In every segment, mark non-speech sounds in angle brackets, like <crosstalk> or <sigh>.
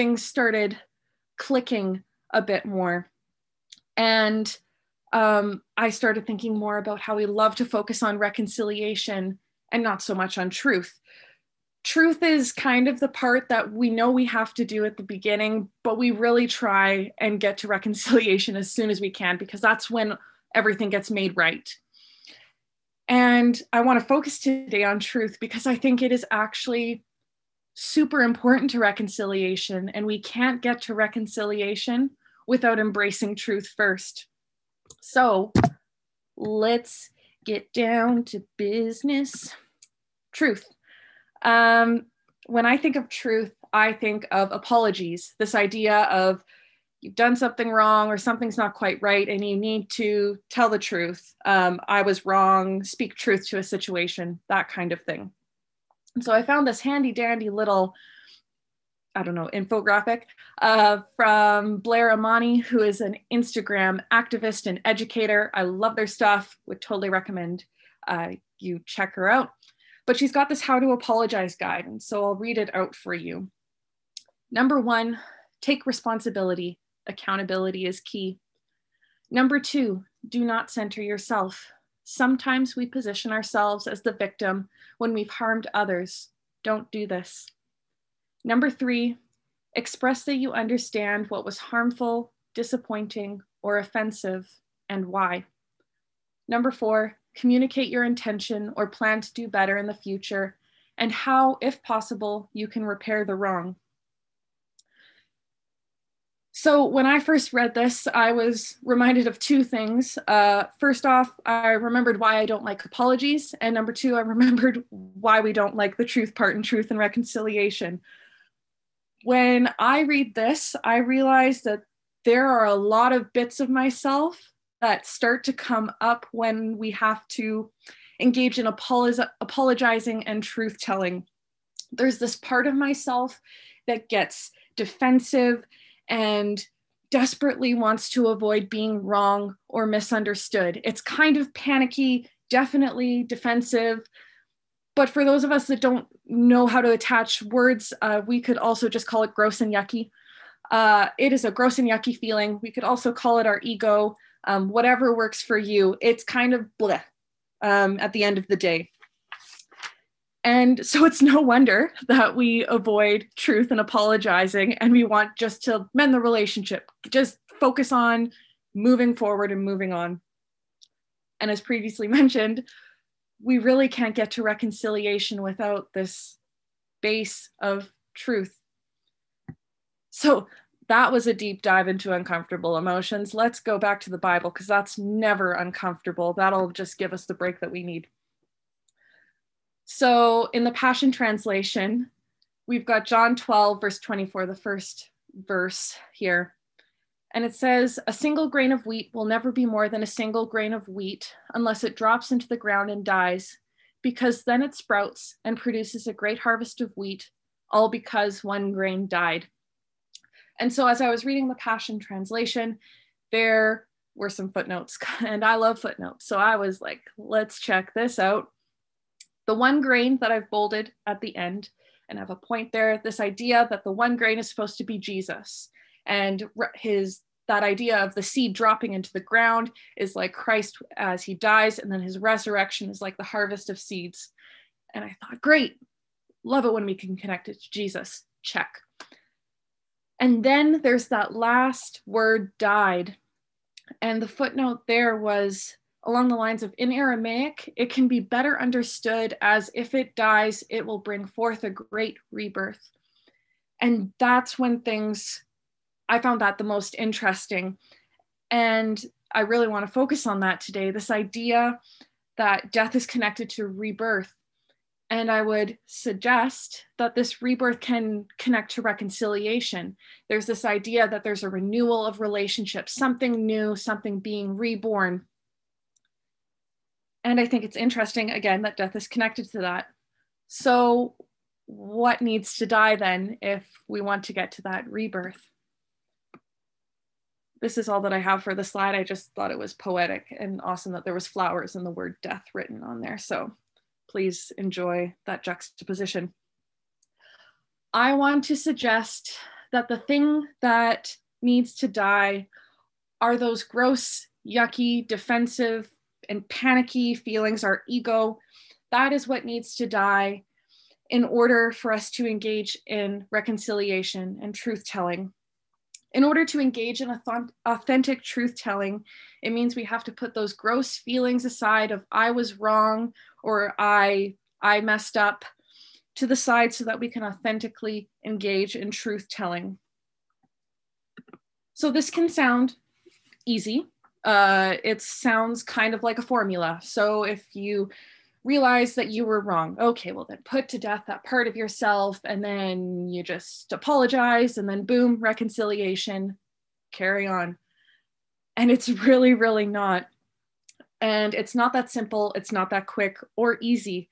things started clicking a bit more. And um, I started thinking more about how we love to focus on reconciliation and not so much on truth. Truth is kind of the part that we know we have to do at the beginning, but we really try and get to reconciliation as soon as we can because that's when everything gets made right. And I want to focus today on truth because I think it is actually super important to reconciliation, and we can't get to reconciliation without embracing truth first. So let's get down to business. Truth. Um, when I think of truth, I think of apologies, this idea of you've done something wrong or something's not quite right and you need to tell the truth. Um, I was wrong, speak truth to a situation, that kind of thing. So I found this handy dandy little I don't know, infographic uh, from Blair Imani, who is an Instagram activist and educator. I love their stuff, would totally recommend uh, you check her out. But she's got this how to apologize guide, and so I'll read it out for you. Number one, take responsibility. Accountability is key. Number two, do not center yourself. Sometimes we position ourselves as the victim when we've harmed others. Don't do this. Number three, express that you understand what was harmful, disappointing, or offensive and why. Number four, communicate your intention or plan to do better in the future and how, if possible, you can repair the wrong. So, when I first read this, I was reminded of two things. Uh, first off, I remembered why I don't like apologies. And number two, I <laughs> remembered why we don't like the truth part in truth and reconciliation when I read this, I realize that there are a lot of bits of myself that start to come up when we have to engage in apologiz- apologizing and truth telling. There's this part of myself that gets defensive and desperately wants to avoid being wrong or misunderstood. It's kind of panicky, definitely defensive, but for those of us that don't know how to attach words, uh, we could also just call it gross and yucky. Uh, it is a gross and yucky feeling. We could also call it our ego, um, whatever works for you. It's kind of bleh um, at the end of the day. And so it's no wonder that we avoid truth and apologizing and we want just to mend the relationship, just focus on moving forward and moving on. And as previously <laughs> mentioned, we really can't get to reconciliation without this base of truth. So that was a deep dive into uncomfortable emotions. Let's go back to the Bible because that's never uncomfortable. That'll just give us the break that we need. So in the Passion Translation, we've got John 12, verse 24, the first verse here. And it says, a single grain of wheat will never be more than a single grain of wheat unless it drops into the ground and dies, because then it sprouts and produces a great harvest of wheat, all because one grain died. And so as I was reading the Passion Translation, there were some footnotes, <laughs> and I love footnotes. So I was like, let's check this out. The one grain that I've bolded at the end, and I have a point there, this idea that the one grain is supposed to be Jesus and his that idea of the seed dropping into the ground is like Christ as he dies, and then his resurrection is like the harvest of seeds. And I thought, great, love it when we can connect it to Jesus. Check. And then there's that last word died. And the footnote there was along the lines of in Aramaic, it can be better understood as if it dies, it will bring forth a great rebirth. And that's when things I found that the most interesting. And I really want to focus on that today this idea that death is connected to rebirth. And I would suggest that this rebirth can connect to reconciliation. There's this idea that there's a renewal of relationships, something new, something being reborn. And I think it's interesting, again, that death is connected to that. So, what needs to die then if we want to get to that rebirth? this is all that I have for the slide. I just thought it was poetic and awesome that there was flowers and the word death written on there. So please enjoy that juxtaposition. I want to suggest that the thing that needs to die are those gross, yucky, defensive, and panicky feelings, our ego. That is what needs to die in order for us to engage in reconciliation and truth telling. In order to engage in authentic truth telling, it means we have to put those gross feelings aside of I was wrong or I I messed up to the side so that we can authentically engage in truth telling. So this can sound easy. Uh, it sounds kind of like a formula. So if you realize that you were wrong, okay, well then put to death that part of yourself and then you just apologize and then boom, reconciliation, carry on. And it's really, really not. And it's not that simple, it's not that quick or easy.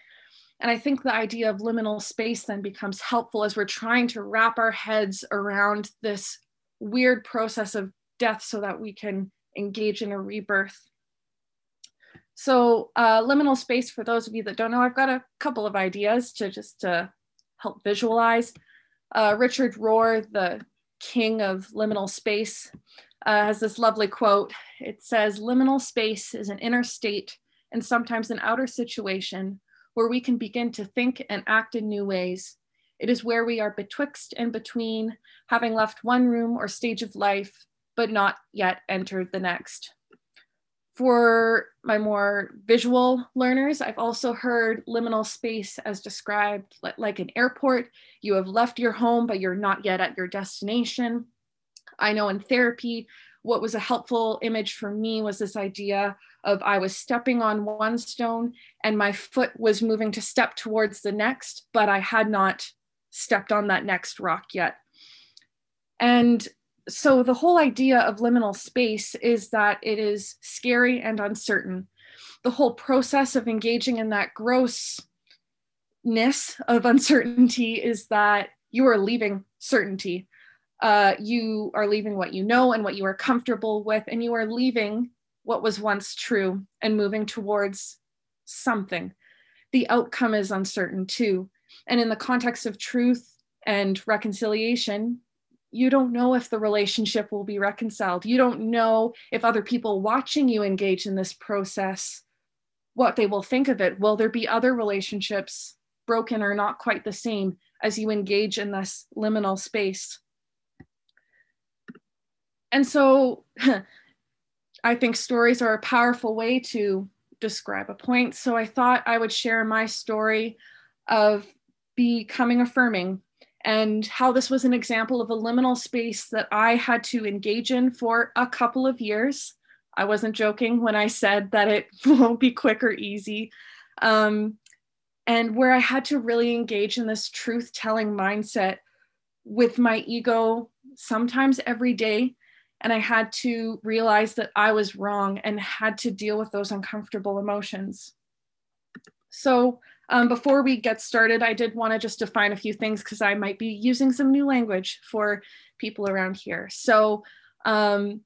And I think the idea of liminal space then becomes helpful as we're trying to wrap our heads around this weird process of death so that we can engage in a rebirth. So uh, liminal space, for those of you that don't know, I've got a couple of ideas to just to help visualize. Uh, Richard Rohr, the king of liminal space, uh, has this lovely quote. It says, liminal space is an inner state and sometimes an outer situation where we can begin to think and act in new ways. It is where we are betwixt and between, having left one room or stage of life, but not yet entered the next. For my more visual learners, I've also heard liminal space as described like an airport. You have left your home, but you're not yet at your destination. I know in therapy, what was a helpful image for me was this idea of I was stepping on one stone and my foot was moving to step towards the next, but I had not stepped on that next rock yet. And so the whole idea of liminal space is that it is scary and uncertain. The whole process of engaging in that grossness of uncertainty is that you are leaving certainty. Uh, you are leaving what you know and what you are comfortable with, and you are leaving what was once true and moving towards something. The outcome is uncertain too. And in the context of truth and reconciliation, you don't know if the relationship will be reconciled. You don't know if other people watching you engage in this process, what they will think of it. Will there be other relationships broken or not quite the same as you engage in this liminal space? And so <laughs> I think stories are a powerful way to describe a point. So I thought I would share my story of becoming affirming and how this was an example of a liminal space that I had to engage in for a couple of years. I wasn't joking when I said that it <laughs> won't be quick or easy. Um, and where I had to really engage in this truth telling mindset with my ego sometimes every day. And I had to realize that I was wrong and had to deal with those uncomfortable emotions. So um, before we get started, I did want to just define a few things because I might be using some new language for people around here. So um,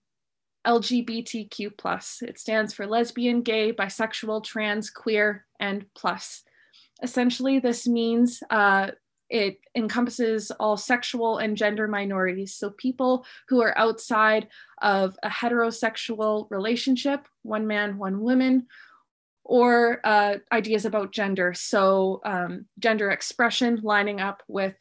LGBTQ plus, it stands for lesbian, gay, bisexual, trans, queer, and plus. Essentially, this means uh, it encompasses all sexual and gender minorities. So people who are outside of a heterosexual relationship, one man, one woman, or uh, ideas about gender. So, um, gender expression lining up with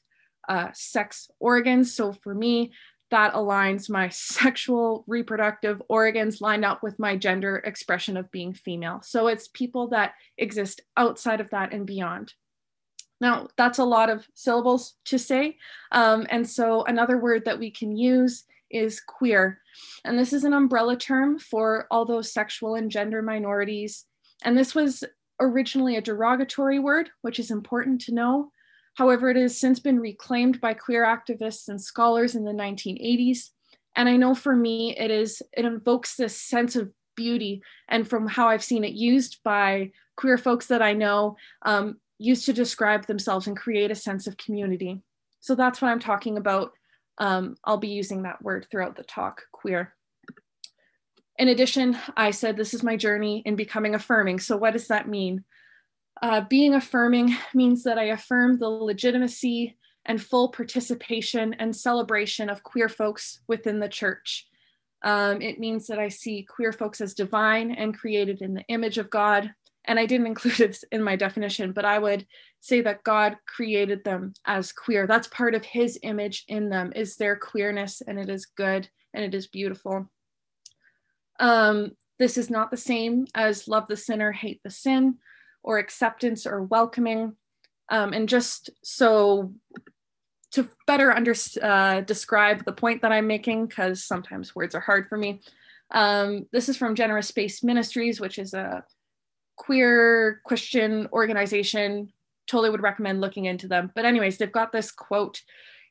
uh, sex organs. So, for me, that aligns my <laughs> sexual reproductive organs line up with my gender expression of being female. So, it's people that exist outside of that and beyond. Now, that's a lot of syllables to say. Um, and so, another word that we can use is queer. And this is an umbrella term for all those sexual and gender minorities and this was originally a derogatory word, which is important to know. However, it has since been reclaimed by queer activists and scholars in the 1980s. And I know for me, it is it invokes this sense of beauty. And from how I've seen it used by queer folks that I know, um, used to describe themselves and create a sense of community. So that's what I'm talking about. Um, I'll be using that word throughout the talk, queer. In addition, I said this is my journey in becoming affirming. So, what does that mean? Uh, being affirming means that I affirm the legitimacy and full participation and celebration of queer folks within the church. Um, it means that I see queer folks as divine and created in the image of God. And I didn't <laughs> include it in my definition, but I would say that God created them as queer. That's part of his image in them is their queerness and it is good and it is beautiful. Um, this is not the same as love the sinner, hate the sin, or acceptance or welcoming. Um, and just so to better under, uh, describe the point that I'm making, because sometimes words are hard for me, um, this is from Generous Space Ministries, which is a queer Christian organization. Totally would recommend looking into them. But, anyways, they've got this quote.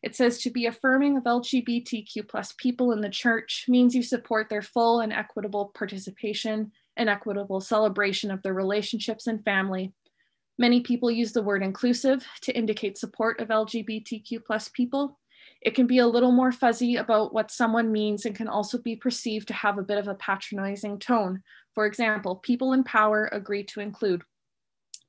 It says to be affirming of LGBTQ plus people in the church means you support their full and equitable participation and equitable celebration of their relationships and family Many people use the word inclusive to indicate support of LGBTQ plus people. It can be a little more fuzzy about what someone means and can also be perceived to have a bit of a patronizing tone. For example, people in power agree to include.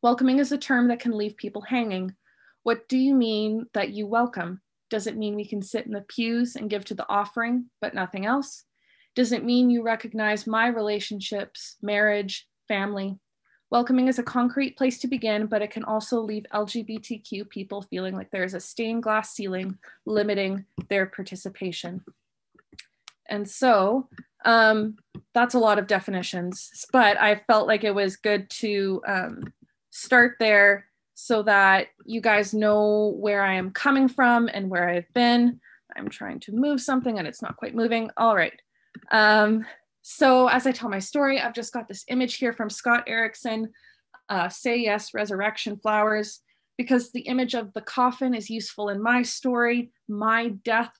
Welcoming is a term that can leave people hanging. What do you mean that you welcome? Does it mean we can sit in the pews and give to the offering, but nothing else? Does it mean you recognize my relationships, marriage, family, Welcoming is a concrete place to begin, but it can also leave LGBTQ people feeling like there is a stained glass ceiling limiting their participation. And so um, that's a lot of definitions, but I felt like it was good to um, start there so that you guys know where I am coming from and where I've been. I'm trying to move something and it's not quite moving. All right. Um, so as I tell my story, I've just got this image here from Scott Erickson, uh, Say Yes, Resurrection Flowers, because the image of the coffin is useful in my story, my death,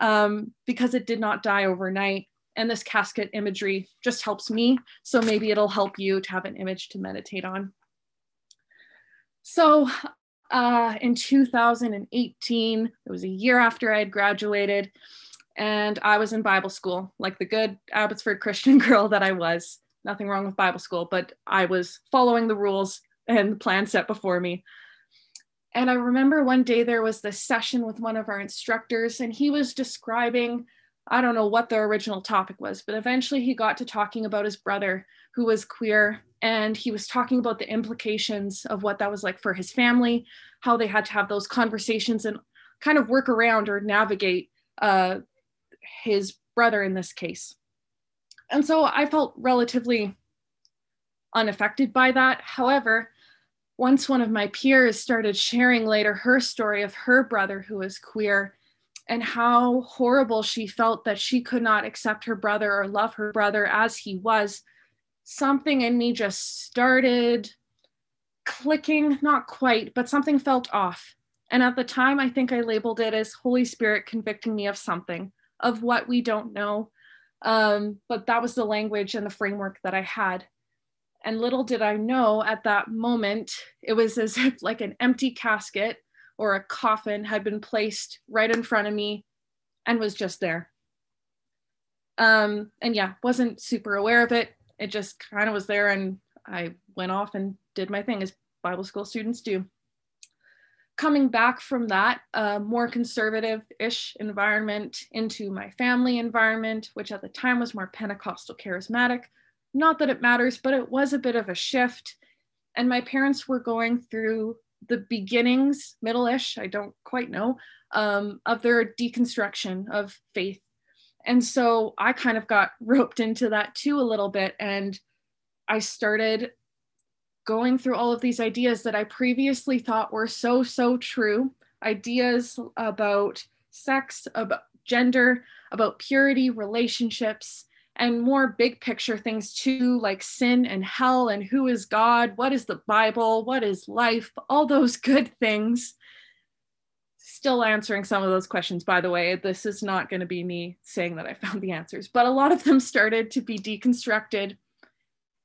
um, because it did not die overnight. And this casket imagery just helps me. So maybe it'll help you to have an image to meditate on. So uh, in 2018, it was a year after I had graduated, and I was in Bible school, like the good Abbotsford <laughs> Christian girl that I was. Nothing wrong with Bible school, but I was following the rules and the plan set before me. And I remember one day there was this session with one of our instructors, and he was describing, I don't know what the original topic was, but eventually he got to talking about his brother who was queer. And he was talking about the implications of what that was like for his family, how they had to have those conversations and kind of work around or navigate uh, his brother in this case. And so I felt relatively unaffected by that. However, once one of my peers started sharing later her story of her brother who was queer and how horrible she felt that she could not accept her brother or love her brother as he was, something in me just started clicking, not quite, but something felt off. And at the time, I think I labeled it as Holy Spirit convicting me of something of what we don't know. Um, but that was the language and the framework that I had. And little did I know at that moment, it was as if like an empty casket or a coffin had been placed right in front of me and was just there. Um, and yeah, wasn't super aware of it. It just kind of was there and I went off and did my thing as Bible school students do coming back from that more conservative-ish environment into my family environment, which at the time was more Pentecostal charismatic. Not that it matters, but it was a bit of a shift. And my parents were going through the beginnings, middle-ish, I don't quite know, um, of their deconstruction of faith. And so I kind of got <laughs> roped into that too a little bit. And I started going through all of these ideas that I previously thought were so, so true ideas about sex, about gender, about purity, relationships, and more big picture things too, like sin and hell and who is God, what is the Bible, what is life, all those <laughs> good things. Still answering some of those questions, by the way. This is not going to be me saying that I found the answers, but a lot of them started to be deconstructed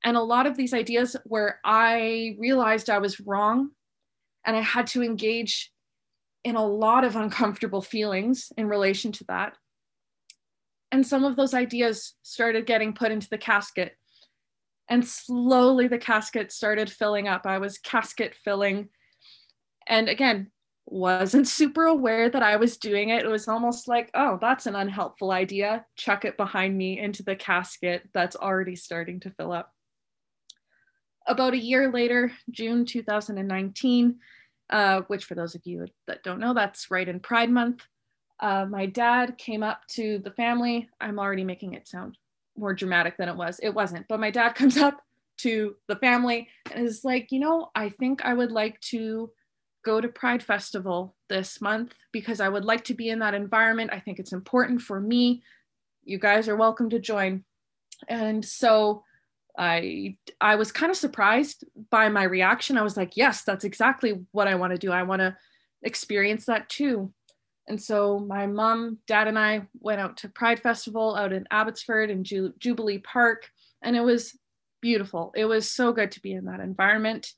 and a lot of these ideas where I realized I was wrong and I had to engage in a lot of uncomfortable feelings in relation to that. And some of those ideas started getting put into the casket. And slowly the casket started filling up. I was casket filling. And again, wasn't <laughs> super aware that I was doing it. It was almost like, oh, that's an unhelpful idea. Chuck it behind me into the casket that's already starting to fill up. About a year later, June 2019, uh, which for those of you that don't know, that's right in Pride Month, uh, my dad came up to the family. I'm already making it sound more dramatic than it was. It wasn't, but my dad <laughs> comes up to the family and is like, you know, I think I would like to go to Pride Festival this month because I would like to be in that environment. I think it's important for me. You guys are welcome to join. And so I I was kind of surprised by my reaction. I was like, yes, that's exactly what I want to do. I want to experience that too. And so my mom, dad, and I went out to Pride Festival out in Abbotsford and Ju- Jubilee Park, and it was beautiful. It was so good to be in that environment.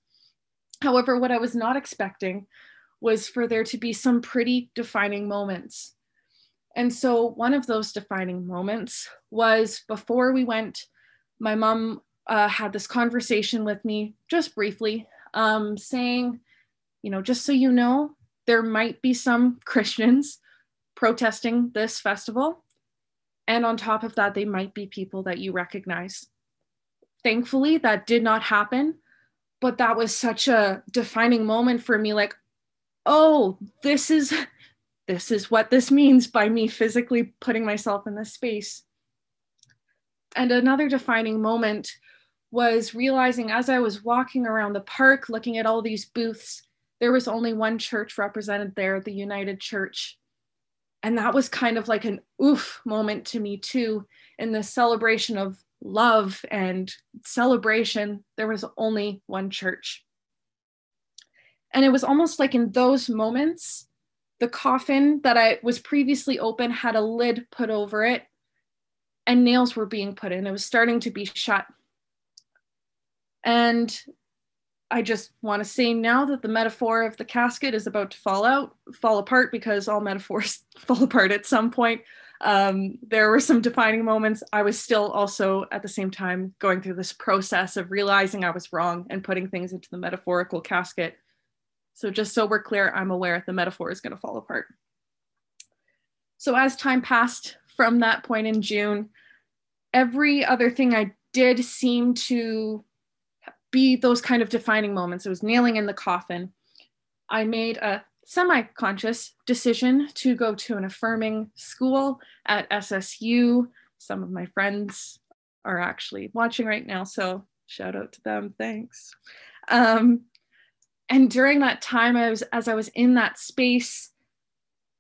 However, what I was not expecting was for there to be some pretty defining moments. And so, one of those defining moments was before we went, my mom uh, had this conversation with me just briefly, um, saying, you know, just so you know, there might be some Christians protesting this festival. And on top of that, they might be people that you recognize. Thankfully, that did not happen but that was such a defining moment for me like oh this is <laughs> this is what this means by me physically putting myself in this space and another defining moment was realizing as i was walking around the park looking at all these booths there was only one church represented there the united church and that was kind of like an oof moment to me too in the celebration of love and celebration, there was only one church. And it was almost like in those moments, the coffin that I was previously open had a lid put over it and nails were being put in. It was starting to be shut. And I just want to say now that the metaphor of the casket is about to fall out, fall apart because all metaphors <laughs> fall apart at some point um, there were some defining moments. I was still also at the same time going through this process of realizing I was wrong and putting things into the metaphorical casket. So, just so we're clear, I'm aware the metaphor is going to fall apart. So, as time passed from that point in June, every other thing I did seemed to be those kind of defining moments. It was nailing in the coffin. I made a semi conscious decision to go to an affirming school at SSU. Some of my friends are actually watching right now, so shout out to them. Thanks. Um, and during that time, I was as I was in that space,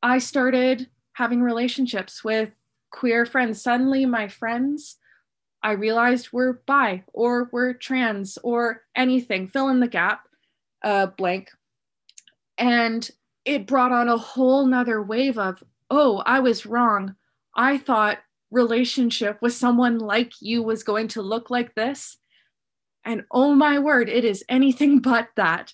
I started having relationships with queer friends. Suddenly, my friends I realized were bi or were trans or anything, fill in the gap, uh, blank and it brought on a whole nother wave of, oh, I was wrong. I thought relationship with someone like you was going to look like this. And oh my word, it is anything <laughs> but that.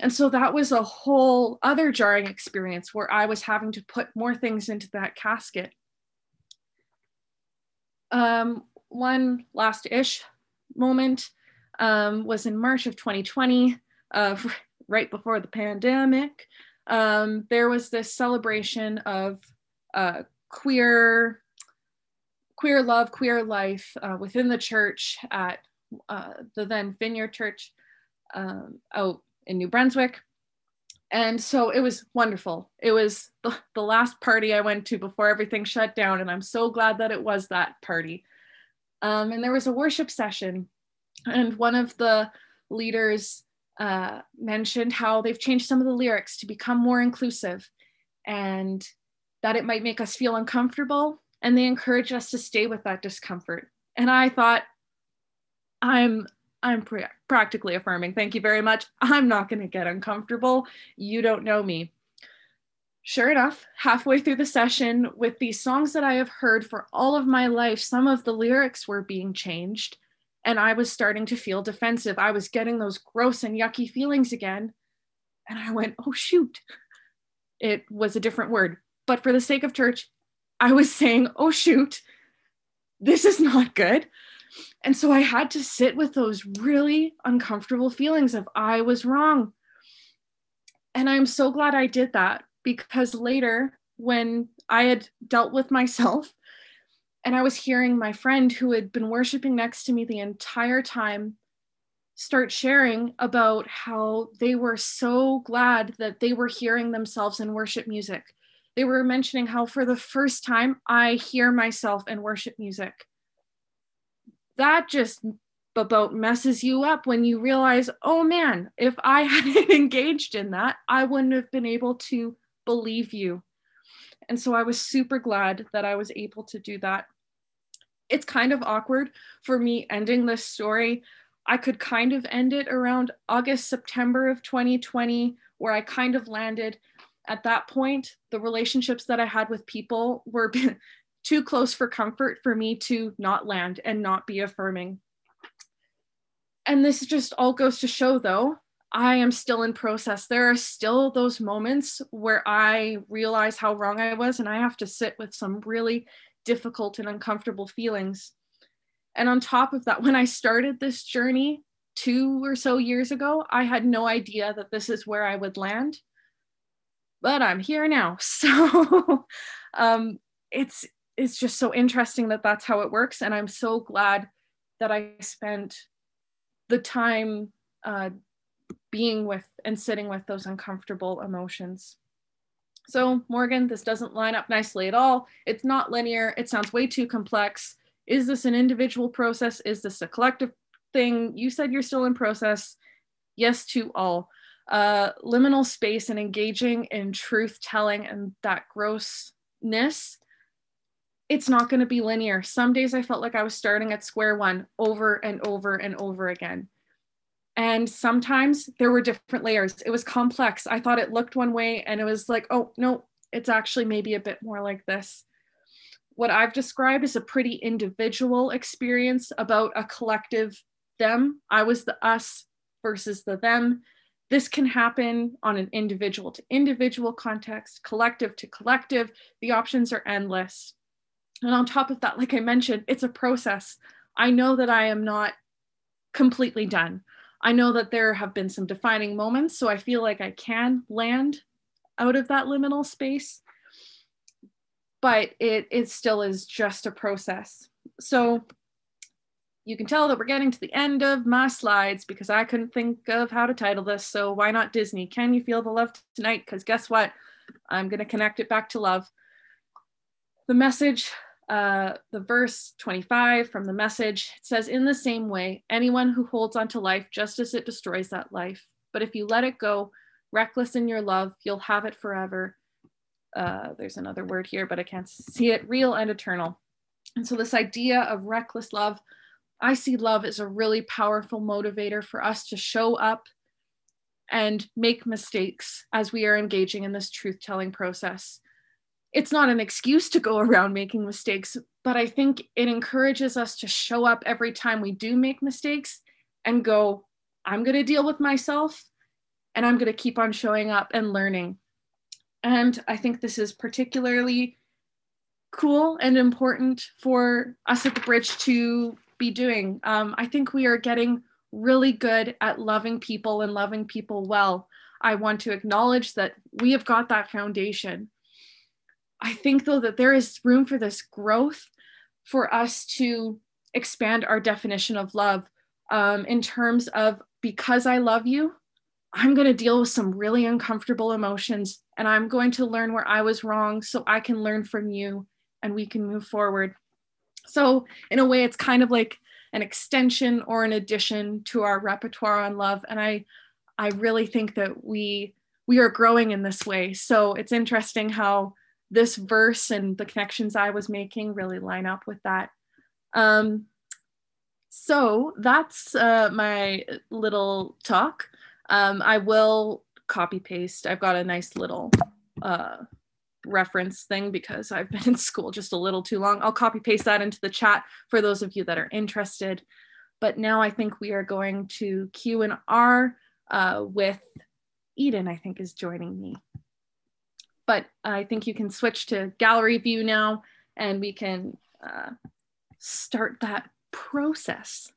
And so that was a whole other jarring experience where I was having to put more things into that casket. Um, one last ish moment um, was in March of 2020. Uh, <laughs> right before the pandemic, um, there was this celebration of uh, queer queer love, queer life uh, within the church at uh, the then Vineyard Church um, out in New Brunswick. And so it was wonderful. It was the, <laughs> the last party I went to before everything shut down. And I'm so glad that it was that party. Um, and there was a worship session. And one of the leaders uh, mentioned how they've changed some of the lyrics to become more inclusive and that it might make us feel uncomfortable. And they encourage us to stay with that discomfort. And I thought, I'm I'm pr- practically affirming. Thank you very much. I'm not going to get uncomfortable. You don't know me. Sure enough, halfway through the session, with these songs that I have heard for all of my life, some of the lyrics were being changed and I was starting to feel defensive. I was getting those gross and yucky feelings again. And I went, oh, shoot. It was a different word. But for the sake of church, I was saying, oh, shoot, this is not good. And so I had to sit with those really uncomfortable feelings of I was wrong. And I'm so glad I did that because later, when I had dealt with myself and I was hearing my friend who had been worshiping next to me the entire time start sharing about how they were so glad that they were hearing themselves in worship music. They were mentioning how, for the first time, I hear myself in worship music. That just about messes you up when you realize, oh man, if I <laughs> hadn't engaged in that, I wouldn't have been able to believe you. And so I was super glad that I was able to do that. It's kind of awkward for me ending this story. I could kind of end it around August, September of 2020, where I kind of landed. At that point, the relationships that I had with people were <laughs> too close for comfort for me to not land and not be affirming and this just all goes to show though i am still in process. There are still those moments where i realize how wrong i was and i have to sit with some really difficult and uncomfortable feelings. And on top of that <laughs> when i started this journey two or so years ago i had no idea that this is where i would land but i'm here now. <laughs> So um, it's it's just so interesting that that's how it works and i'm so glad that i spent the time uh, being with and sitting with those uncomfortable emotions. So, Morgan, this doesn't line up nicely at all. It's not linear. It sounds way too complex. Is this an individual process? Is this a collective thing? You said you're still in process. Yes to all. Uh, liminal space and engaging in truth telling and that grossness it's not going to be linear. Some days I felt like I was starting at square one over and over and over again. And sometimes there were different layers. It was complex. I thought it looked one way and it was like, oh, no, it's actually maybe a bit more like this. What I've described is a pretty individual experience about a collective them. I was the us versus the them. This can happen on an individual to individual context, collective to collective. The options are endless. And on top of that, like I mentioned, it's a process. I know that I am not completely done. I know that there have been some defining moments, so I feel like I can land out of that liminal space, but it, it still is just a process. So you can tell that we're getting to the end of my slides because I couldn't think of how to title this. So why not Disney? Can you feel the love tonight? Because guess what? I'm going to connect it back to love. The message uh, the verse 25 from the message it says, In the same way, anyone who holds on to life just as it destroys that life. But if you let it go, reckless in your love, you'll have it forever. Uh, there's another word here, but I can't see it real and eternal. And so, this idea of reckless love, I see love as a really powerful motivator for us to show up and make mistakes as we are engaging in this truth telling process it's not an excuse to go <laughs> around making mistakes, but I think it encourages us to show up every time we do make mistakes and go, I'm going to deal with myself and I'm going to keep on showing up and learning. And I think this is particularly cool and important for us at the bridge to be doing. Um, I think we are getting really good at loving people and loving people well. I want to acknowledge that we have got that foundation. I think though that there is room for this growth for us to expand our definition of love um, in terms of because I love you, I'm going to deal with some really uncomfortable emotions and I'm going to learn where I was wrong so I can learn from you and we can move forward. So, in a way, it's kind of like an extension or an addition to our repertoire on love. And I, I really think that we we are growing in this way. So it's interesting how this verse and the connections I was making really line up with that. Um, so that's uh, my little talk. Um, I will copy paste. I've got a nice little uh, reference thing because I've been <laughs> in school just a little too long. I'll copy paste that into the chat for those of you that are interested. But now I think we are going to Q and R uh, with Eden, I think is joining me but I think you can switch to gallery view now and we can uh, start that process.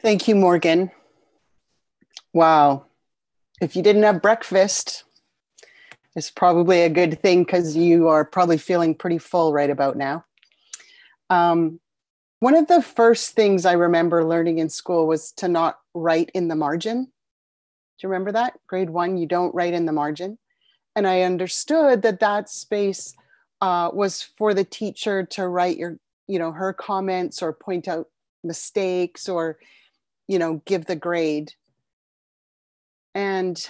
Thank you, Morgan. Wow. if you didn't have breakfast, it's probably a good thing because you are probably feeling pretty full right about now. Um, one of the first things I remember learning in school was to not write in the margin. Do you remember that? Grade one, you don't write in the margin. And I understood that that space uh, was for the teacher to write your, you know, her comments or point out mistakes or, you know, give the grade. And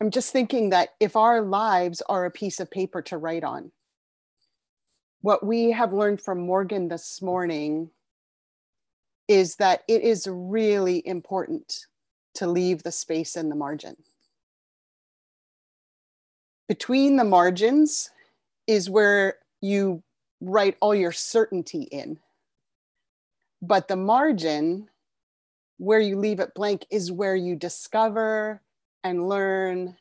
I'm just thinking that if our lives are a piece of paper to write on, what we have learned from Morgan this morning is that it is really important to leave the space in the margin. Between the margins is where you write all your certainty in. But the margin, where you leave it blank, is where you discover and learn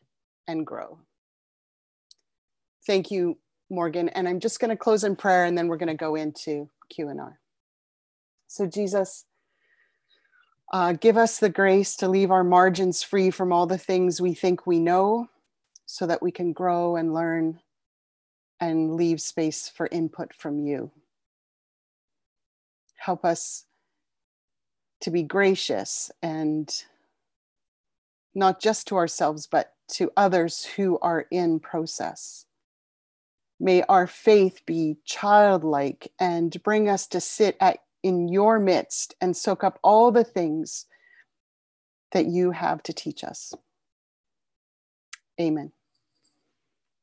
and grow. Thank you, Morgan. And I'm just going to close in prayer and then we're going to go into Q&R. So Jesus, uh, give us the grace to leave our margins free from all the things we think we know so that we can grow and learn and leave space for input from you. Help us to be gracious and not just to ourselves, but to others who are in process. May our faith be childlike and bring us to sit at, in your midst and soak up all the things that you have to teach us. Amen.